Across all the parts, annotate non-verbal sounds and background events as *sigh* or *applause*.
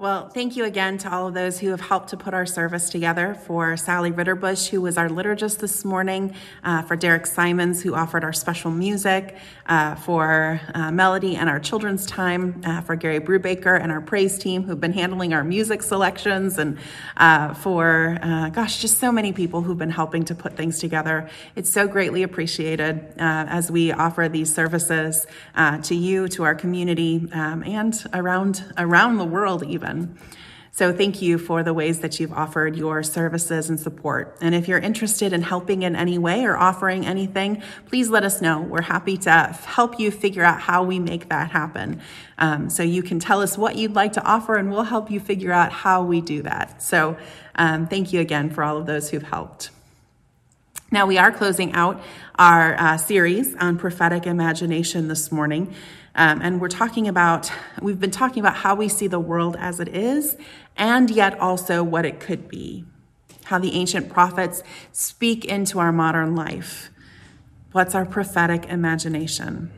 Well, thank you again to all of those who have helped to put our service together. For Sally Ritterbush, who was our liturgist this morning, uh, for Derek Simons, who offered our special music, uh, for uh, Melody and our children's time, uh, for Gary Brubaker and our praise team who've been handling our music selections, and uh, for, uh, gosh, just so many people who've been helping to put things together. It's so greatly appreciated as we offer these services to you, to our community, um, and around around the world even. So thank you for the ways that you've offered your services and support. And if you're interested in helping in any way or offering anything, please let us know. We're happy to help you figure out how we make that happen. Um, so you can tell us what you'd like to offer and we'll help you figure out how we do that. So um, thank you again for all of those who've helped. Now, we are closing out our uh, series on prophetic imagination this morning. Um, and we're talking about, we've been talking about how we see the world as it is, and yet also what it could be. How the ancient prophets speak into our modern life. What's our prophetic imagination?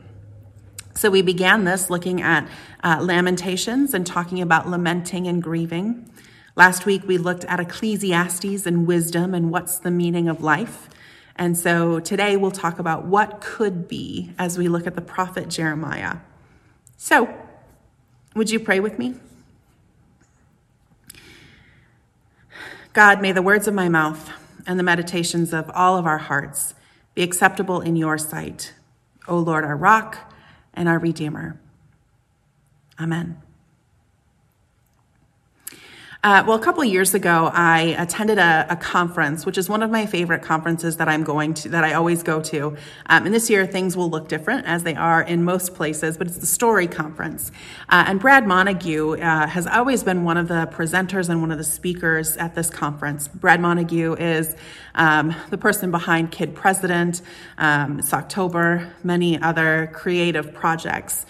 So we began this looking at uh, Lamentations and talking about lamenting and grieving. Last week we looked at Ecclesiastes and wisdom and what's the meaning of life. And so today we'll talk about what could be as we look at the prophet Jeremiah. So, would you pray with me? God, may the words of my mouth and the meditations of all of our hearts be acceptable in your sight, O Lord, our rock and our redeemer. Amen. Uh, well, a couple years ago, I attended a, a, conference, which is one of my favorite conferences that I'm going to, that I always go to. Um, and this year, things will look different as they are in most places, but it's the Story Conference. Uh, and Brad Montague uh, has always been one of the presenters and one of the speakers at this conference. Brad Montague is um, the person behind Kid President, um, Socktober, many other creative projects.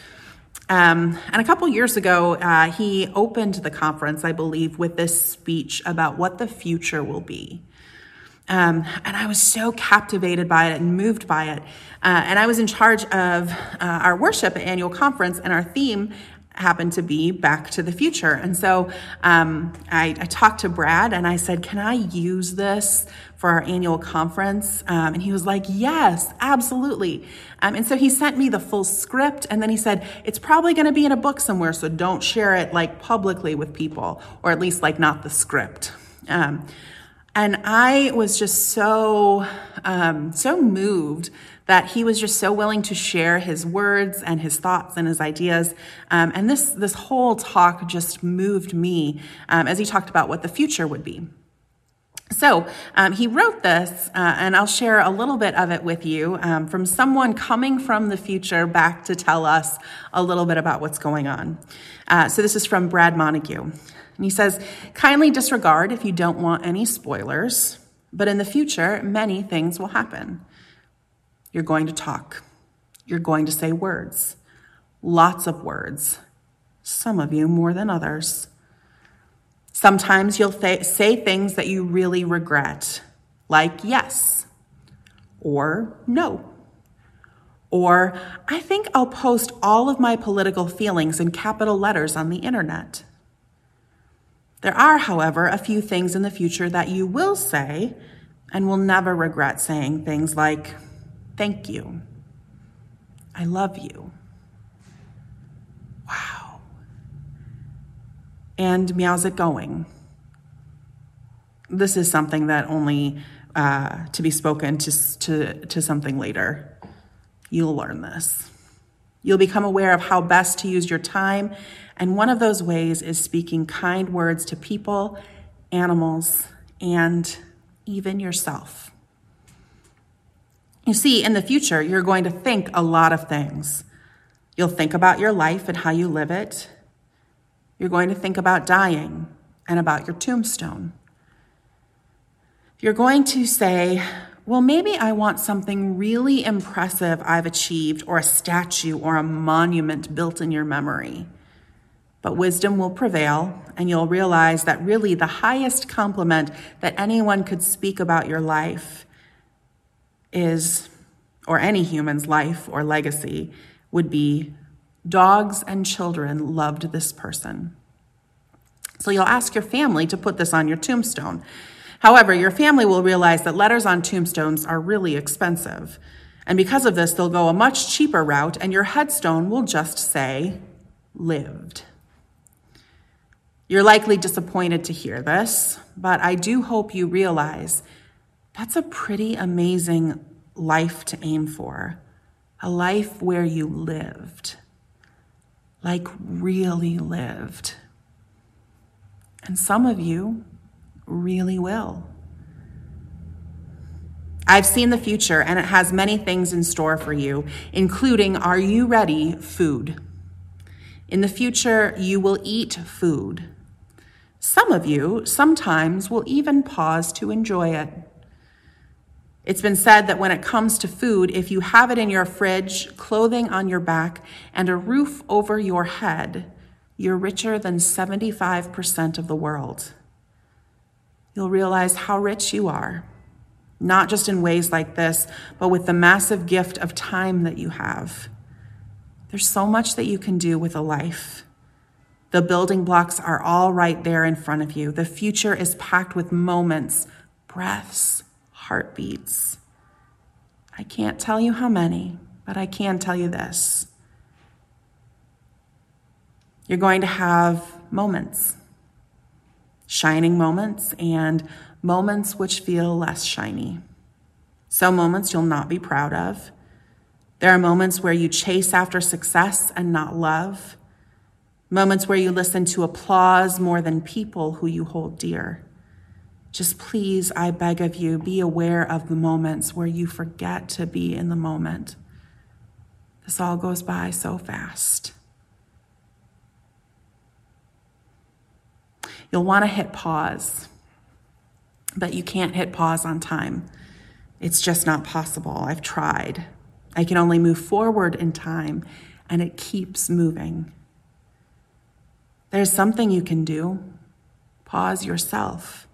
Um, and a couple years ago, uh, he opened the conference, I believe, with this speech about what the future will be. Um, and I was so captivated by it and moved by it. Uh, and I was in charge of uh, our worship annual conference, and our theme happened to be Back to the Future. And so um, I, I, talked to Brad and I said, Can I use this for our annual conference? Um, and he was like, Yes, absolutely. Um, and so he sent me the full script and then he said, It's probably going to be in a book somewhere, so don't share it like publicly with people, or at least like not the script. Um, and I was just so, um, so moved that he was just so willing to share his words and his thoughts and his ideas. Um, and this, this whole talk just moved me um, as he talked about what the future would be. So um, he wrote this, uh, and I'll share a little bit of it with you um, from someone coming from the future back to tell us a little bit about what's going on. Uh, so this is from Brad Montague. And he says, kindly disregard if you don't want any spoilers, but in the future, many things will happen. You're going to talk. You're going to say words. Lots of words. Some of you more than others. Sometimes you'll th- say things that you really regret, like yes or no. Or, I think I'll post all of my political feelings in capital letters on the internet. There are, however, a few things in the future that you will say and will never regret saying things like, Thank you. I love you. And meow's it going? This is something that only uh, to be spoken to, to, to something later. You'll learn this. You'll become aware of how best to use your time, and one of those ways is speaking kind words to people, animals, and even yourself. You see, in the future, you're going to think a lot of things. You'll think about your life and how you live it. You're going to think about dying and about your tombstone. You're going to say, well, maybe I want something really impressive I've achieved, or a statue or a monument built in your memory. But wisdom will prevail, and you'll realize that really the highest compliment that anyone could speak about your life is, or any human's life or legacy, would be dogs and children loved this person. So you'll ask your family to put this on your tombstone. However, your family will realize that letters on tombstones are really expensive. And because of this, they'll go a much cheaper route, and your headstone will just say, lived. You're likely disappointed to hear this, but I do hope you realize that's a pretty amazing life to aim for. A life where you lived, like really lived. And some of you really will. I've seen the future and it has many things in store for you, including Are you ready? Food. In the future, you will eat food. Some of you sometimes will even pause to enjoy it. It's been said that when it comes to food, if you have it in your fridge, clothing on your back, and a roof over your head, you're richer than 75% of the world. You'll realize how rich you are, not just in ways like this, but with the massive gift of time that you have. There's so much that you can do with a life. The building blocks are all right there in front of you. The future is packed with moments, breaths, heartbeats. I can't tell you how many, but I can tell you this. You're going to have moments shining moments and moments which feel less shiny. Some moments you'll not be proud of. There are moments where you chase after success and not love. Moments where you listen to applause more than people who you hold dear. Just please, I beg of you, be aware of the moments where you forget to be in the moment. This all goes by so fast. You'll want to hit pause, but you can't hit pause on time. It's just not possible. I've tried. I can only move forward in time, and it keeps moving. There's something you can do. Pause yourself.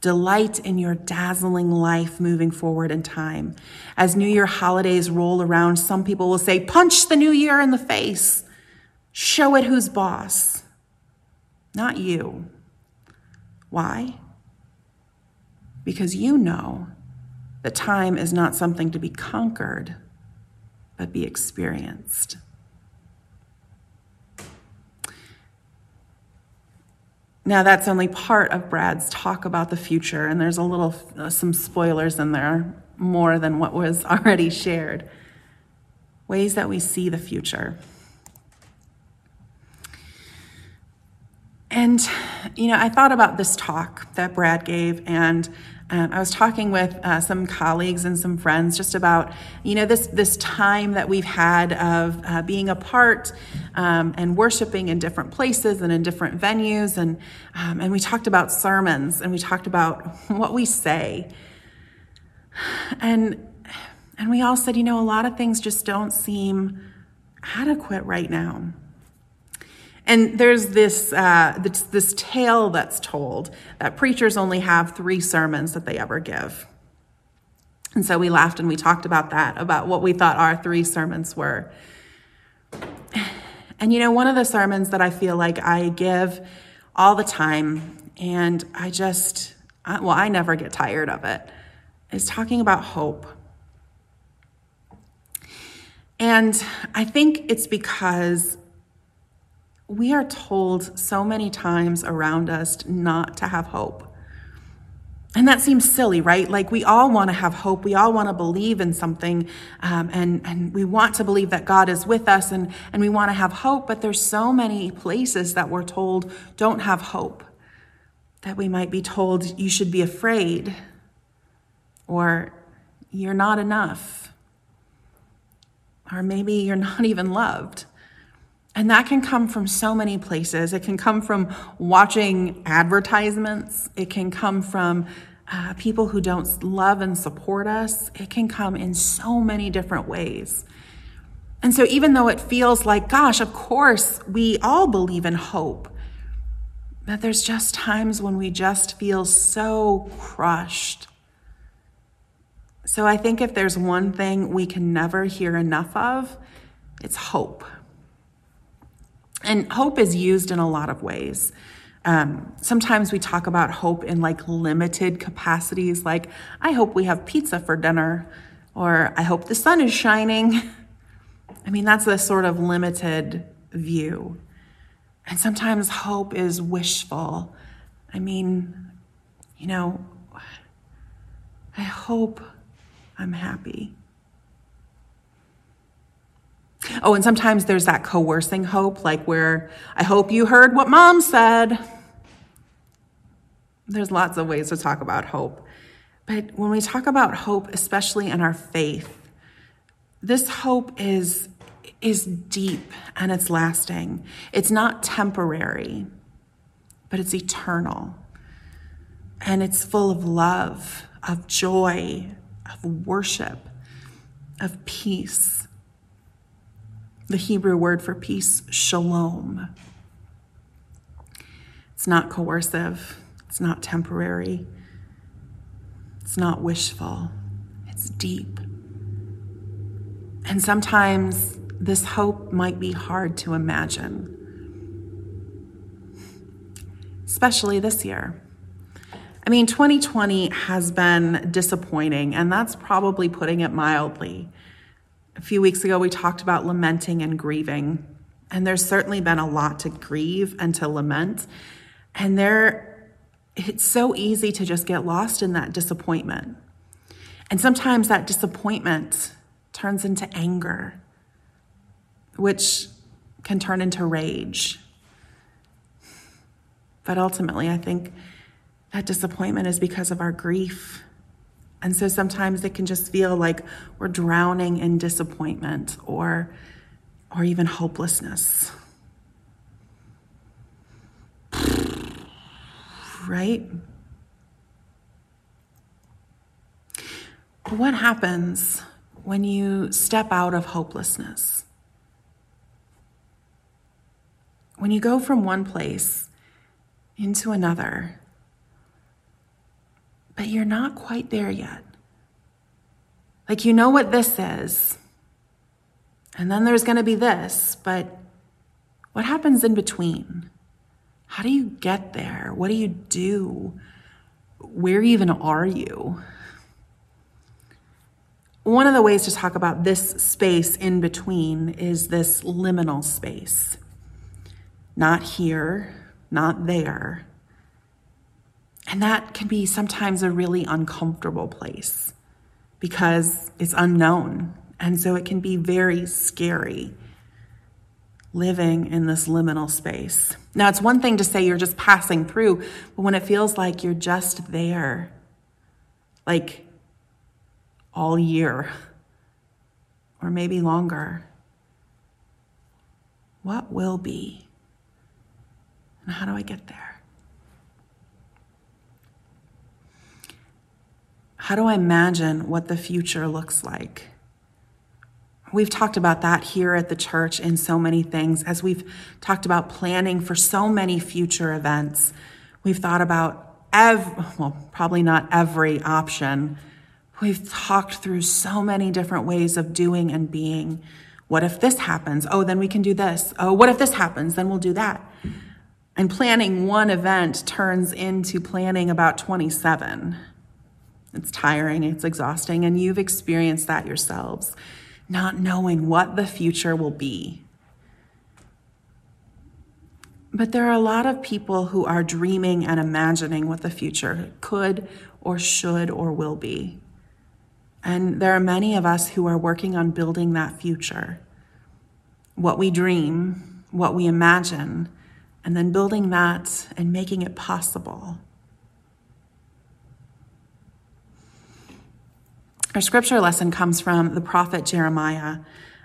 Delight in your dazzling life moving forward in time. As New Year holidays roll around, some people will say, Punch the new year in the face. Show it who's boss. Not you. Why? Because you know that time is not something to be conquered, but be experienced. Now, that's only part of Brad's talk about the future, and there's a little, uh, some spoilers in there, more than what was *laughs* already shared. Ways that we see the future. And, you know, I thought about this talk that Brad gave, and um, I was talking with uh, some colleagues and some friends just about, you know, this this time that we've had of uh, being apart um, and worshiping in different places and in different venues, and um, and we talked about sermons and we talked about what we say, and and we all said, you know, a lot of things just don't seem adequate right now. And there's this, uh, this, this tale that's told that preachers only have three sermons that they ever give. And so we laughed and we talked about that, about what we thought our three sermons were. And you know, one of the sermons that I feel like I give all the time, and I just, well, I never get tired of it, is talking about hope. And I think it's because we are told so many times around us not to have hope. And that seems silly, right? Like we all want to have hope. We all want to believe in something. Um, and, and we want to believe that God is with us and, and we want to have hope. But there's so many places that we're told don't have hope. That we might be told you should be afraid or you're not enough. Or maybe you're not even loved. And that can come from so many places. It can come from watching advertisements, it can come from uh, people who don't love and support us. It can come in so many different ways. And so, even though it feels like, gosh, of course, we all believe in hope, but there's just times when we just feel so crushed. So, I think if there's one thing we can never hear enough of, it's hope. And hope is used in a lot of ways. Um, sometimes we talk about hope in like limited capacities, like, I hope we have pizza for dinner, or I hope the sun is shining. *laughs* I mean, that's a sort of limited view. And sometimes hope is wishful. I mean, you know, I hope I'm happy. Oh, and sometimes there's that coercing hope, like where I hope you heard what mom said. There's lots of ways to talk about hope. But when we talk about hope, especially in our faith, this hope is, is deep and it's lasting. It's not temporary, but it's eternal. And it's full of love, of joy, of worship, of peace. The Hebrew word for peace, shalom. It's not coercive, it's not temporary, it's not wishful, it's deep. And sometimes this hope might be hard to imagine, especially this year. I mean, 2020 has been disappointing, and that's probably putting it mildly. A few weeks ago, we talked about lamenting and grieving, and there's certainly been a lot to grieve and to lament. And there, it's so easy to just get lost in that disappointment. And sometimes that disappointment turns into anger, which can turn into rage. But ultimately, I think that disappointment is because of our grief. And so sometimes it can just feel like we're drowning in disappointment or, or even hopelessness. *sighs* Right? What happens when you step out of hopelessness? When you go from one place into another, but you're not quite there yet. Like, you know what this is, and then there's going to be this, but what happens in between? How do you get there? What do you do? Where even are you? One of the ways to talk about this space in between is this liminal space. Not here, not there, and that can be sometimes a really uncomfortable place because it's unknown. And so it can be very scary living in this liminal space. Now, it's one thing to say you're just passing through, but when it feels like you're just there, like all year or maybe longer, what will be? And how do I get there? How do I imagine what the future looks like? We've talked about that here at the church in so many things as we've talked about planning for so many future events. We've thought about every, well, probably not every option. We've talked through so many different ways of doing and being. What if this happens? Oh, then we can do this. Oh, what if this happens? Then we'll do that. And planning one event turns into planning about 27. It's tiring, it's exhausting, and you've experienced that yourselves, not knowing what the future will be. But there are a lot of people who are dreaming and imagining what the future could or should or will be. And there are many of us who are working on building that future. What we dream, what we imagine, and then building that and making it possible. Our scripture lesson comes from the prophet Jeremiah.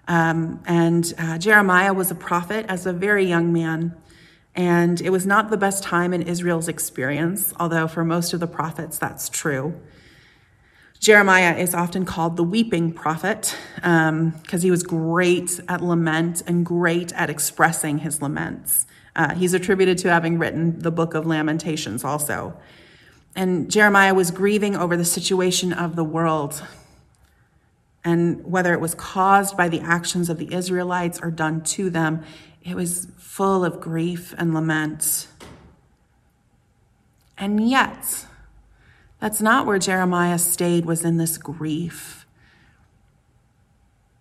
Um, and uh, Jeremiah was a prophet as a very young man. And it was not the best time in Israel's experience, although for most of the prophets that's true. Jeremiah is often called the weeping prophet because um, he was great at lament and great at expressing his laments. Uh, he's attributed to having written the book of Lamentations also. And Jeremiah was grieving over the situation of the world and whether it was caused by the actions of the Israelites or done to them, it was full of grief and lament. And yet, that's not where Jeremiah stayed, was in this grief.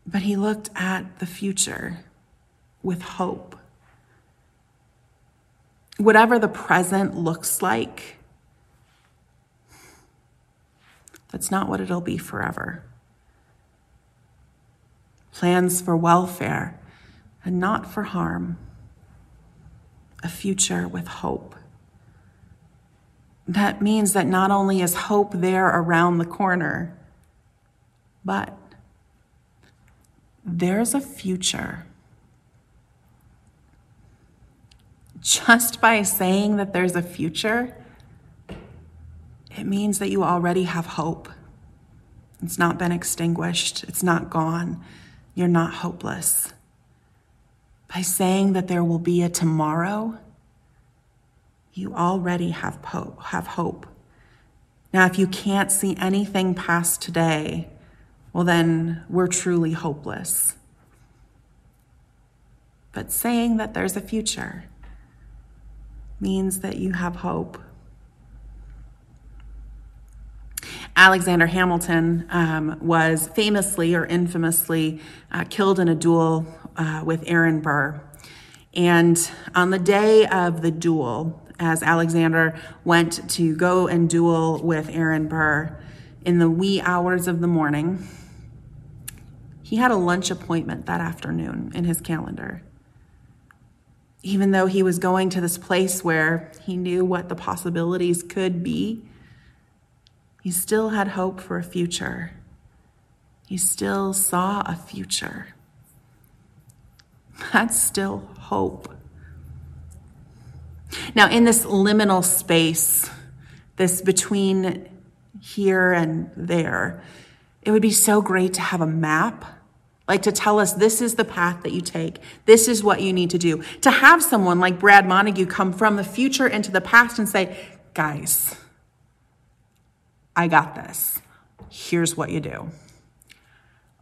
But he looked at the future with hope. Whatever the present looks like, that's not what it'll be forever. Plans for welfare and not for harm. A future with hope. That means that not only is hope there around the corner, but there's a future. Just by saying that there's a future, it means that you already have hope. It's not been extinguished, it's not gone. You're not hopeless. By saying that there will be a tomorrow, you already have hope, have hope. Now, if you can't see anything past today, well, then we're truly hopeless. But saying that there's a future means that you have hope. Alexander Hamilton um, was famously or infamously uh, killed in a duel uh, with Aaron Burr. And on the day of the duel, as Alexander went to go and duel with Aaron Burr in the wee hours of the morning, he had a lunch appointment that afternoon in his calendar. Even though he was going to this place where he knew what the possibilities could be, he still had hope for a future. He still saw a future. That's still hope. Now, in this liminal space, this between here and there, it would be so great to have a map like to tell us this is the path that you take, this is what you need to do. To have someone like Brad Montague come from the future into the past and say, guys, I got this. Here's what you do.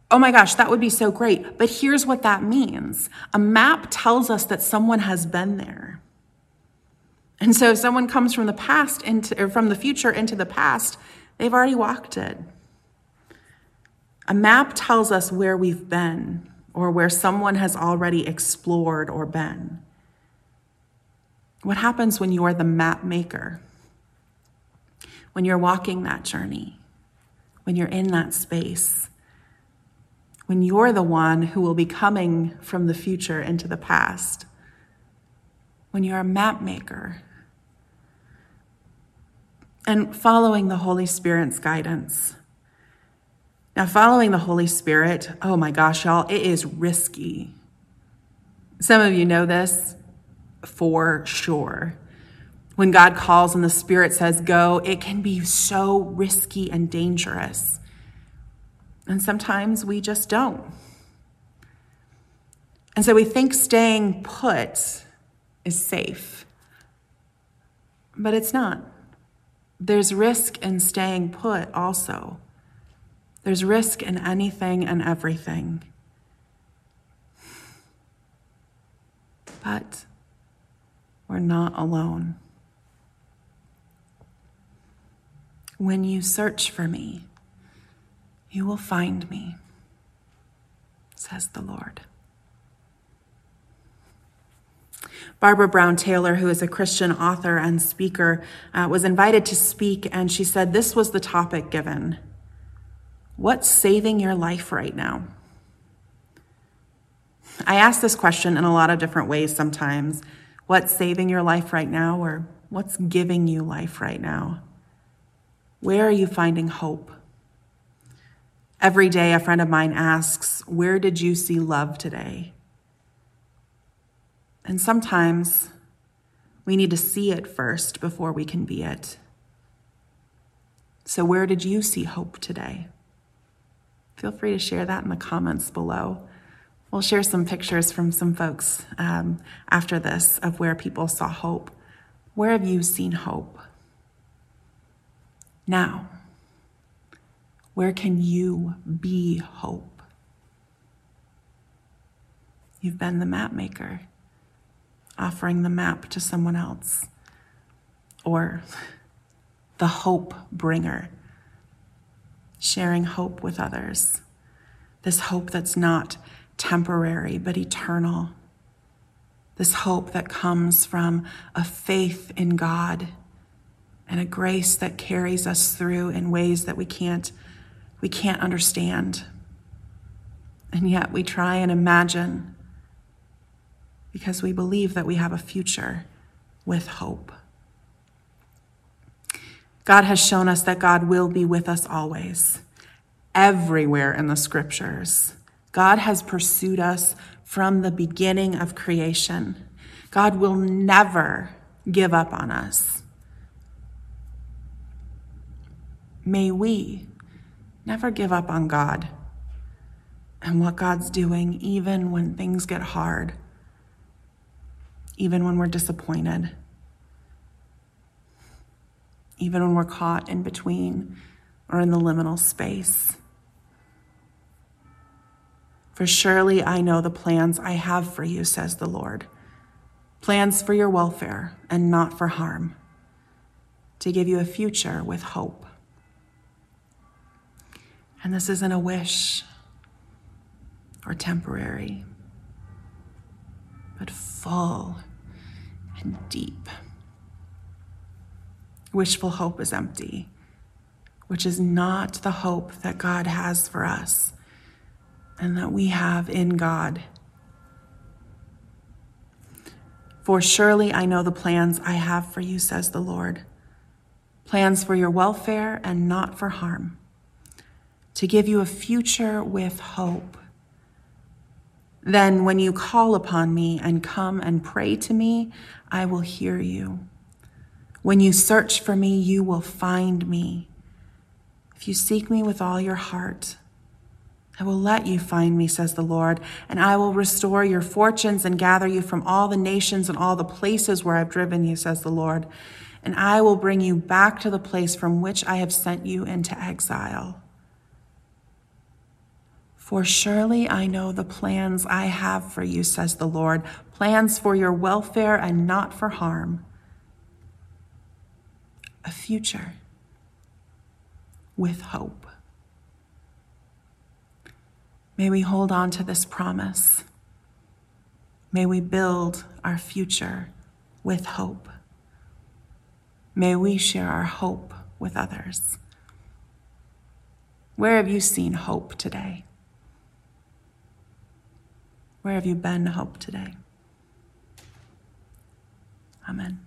Oh my gosh, that would be so great. But here's what that means a map tells us that someone has been there. And so if someone comes from the past into, or from the future into the past, they've already walked it. A map tells us where we've been or where someone has already explored or been. What happens when you are the map maker? When you're walking that journey, when you're in that space, when you're the one who will be coming from the future into the past, when you're a map maker, and following the Holy Spirit's guidance now, following the Holy Spirit, oh my gosh, y'all, it is risky. Some of you know this for sure. When God calls and the Spirit says go, it can be so risky and dangerous. And sometimes we just don't. And so we think staying put is safe, but it's not. There's risk in staying put also. There's risk in anything and everything. But we're not alone. When you search for me, you will find me, says the Lord. Barbara Brown Taylor, who is a Christian author and speaker, uh, was invited to speak, and she said this was the topic given What's saving your life right now? I ask this question in a lot of different ways sometimes. What's saving your life right now, or what's giving you life right now? Where are you finding hope? Every day, a friend of mine asks, Where did you see love today? And sometimes we need to see it first before we can be it. So, where did you see hope today? feel free to share that in the comments below. We'll share some pictures from some folks um, after this of where people saw hope. Where have you seen hope? Now, where can you be hope? You've been the map maker, offering the map to someone else, or the hope bringer, sharing hope with others. This hope that's not temporary but eternal. This hope that comes from a faith in God and a grace that carries us through in ways that we can't we can't understand. And yet we try and imagine because we believe that we have a future with hope. God has shown us that God will be with us always, everywhere in the scriptures. God has pursued us from the beginning of creation. God will never give up on us. May we never give up on God and what God's doing, even when things get hard, even when we're disappointed, even when we're caught in between or in the liminal space. For surely I know the plans I have for you, says the Lord plans for your welfare and not for harm, to give you a future with hope. And this isn't a wish or temporary, but full and deep. Wishful hope is empty, which is not the hope that God has for us and that we have in God. For surely I know the plans I have for you, says the Lord plans for your welfare and not for harm, to give you a future with hope. Then, when you call upon me and come and pray to me, I will hear you. When you search for me, you will find me. If you seek me with all your heart, I will let you find me, says the Lord, and I will restore your fortunes and gather you from all the nations and all the places where I've driven you, says the Lord. And I will bring you back to the place from which I have sent you into exile. For surely I know the plans I have for you, says the Lord plans for your welfare and not for harm. A future with hope. May we hold on to this promise. May we build our future with hope. May we share our hope with others. Where have you seen hope today? Where have you been hope today? Amen.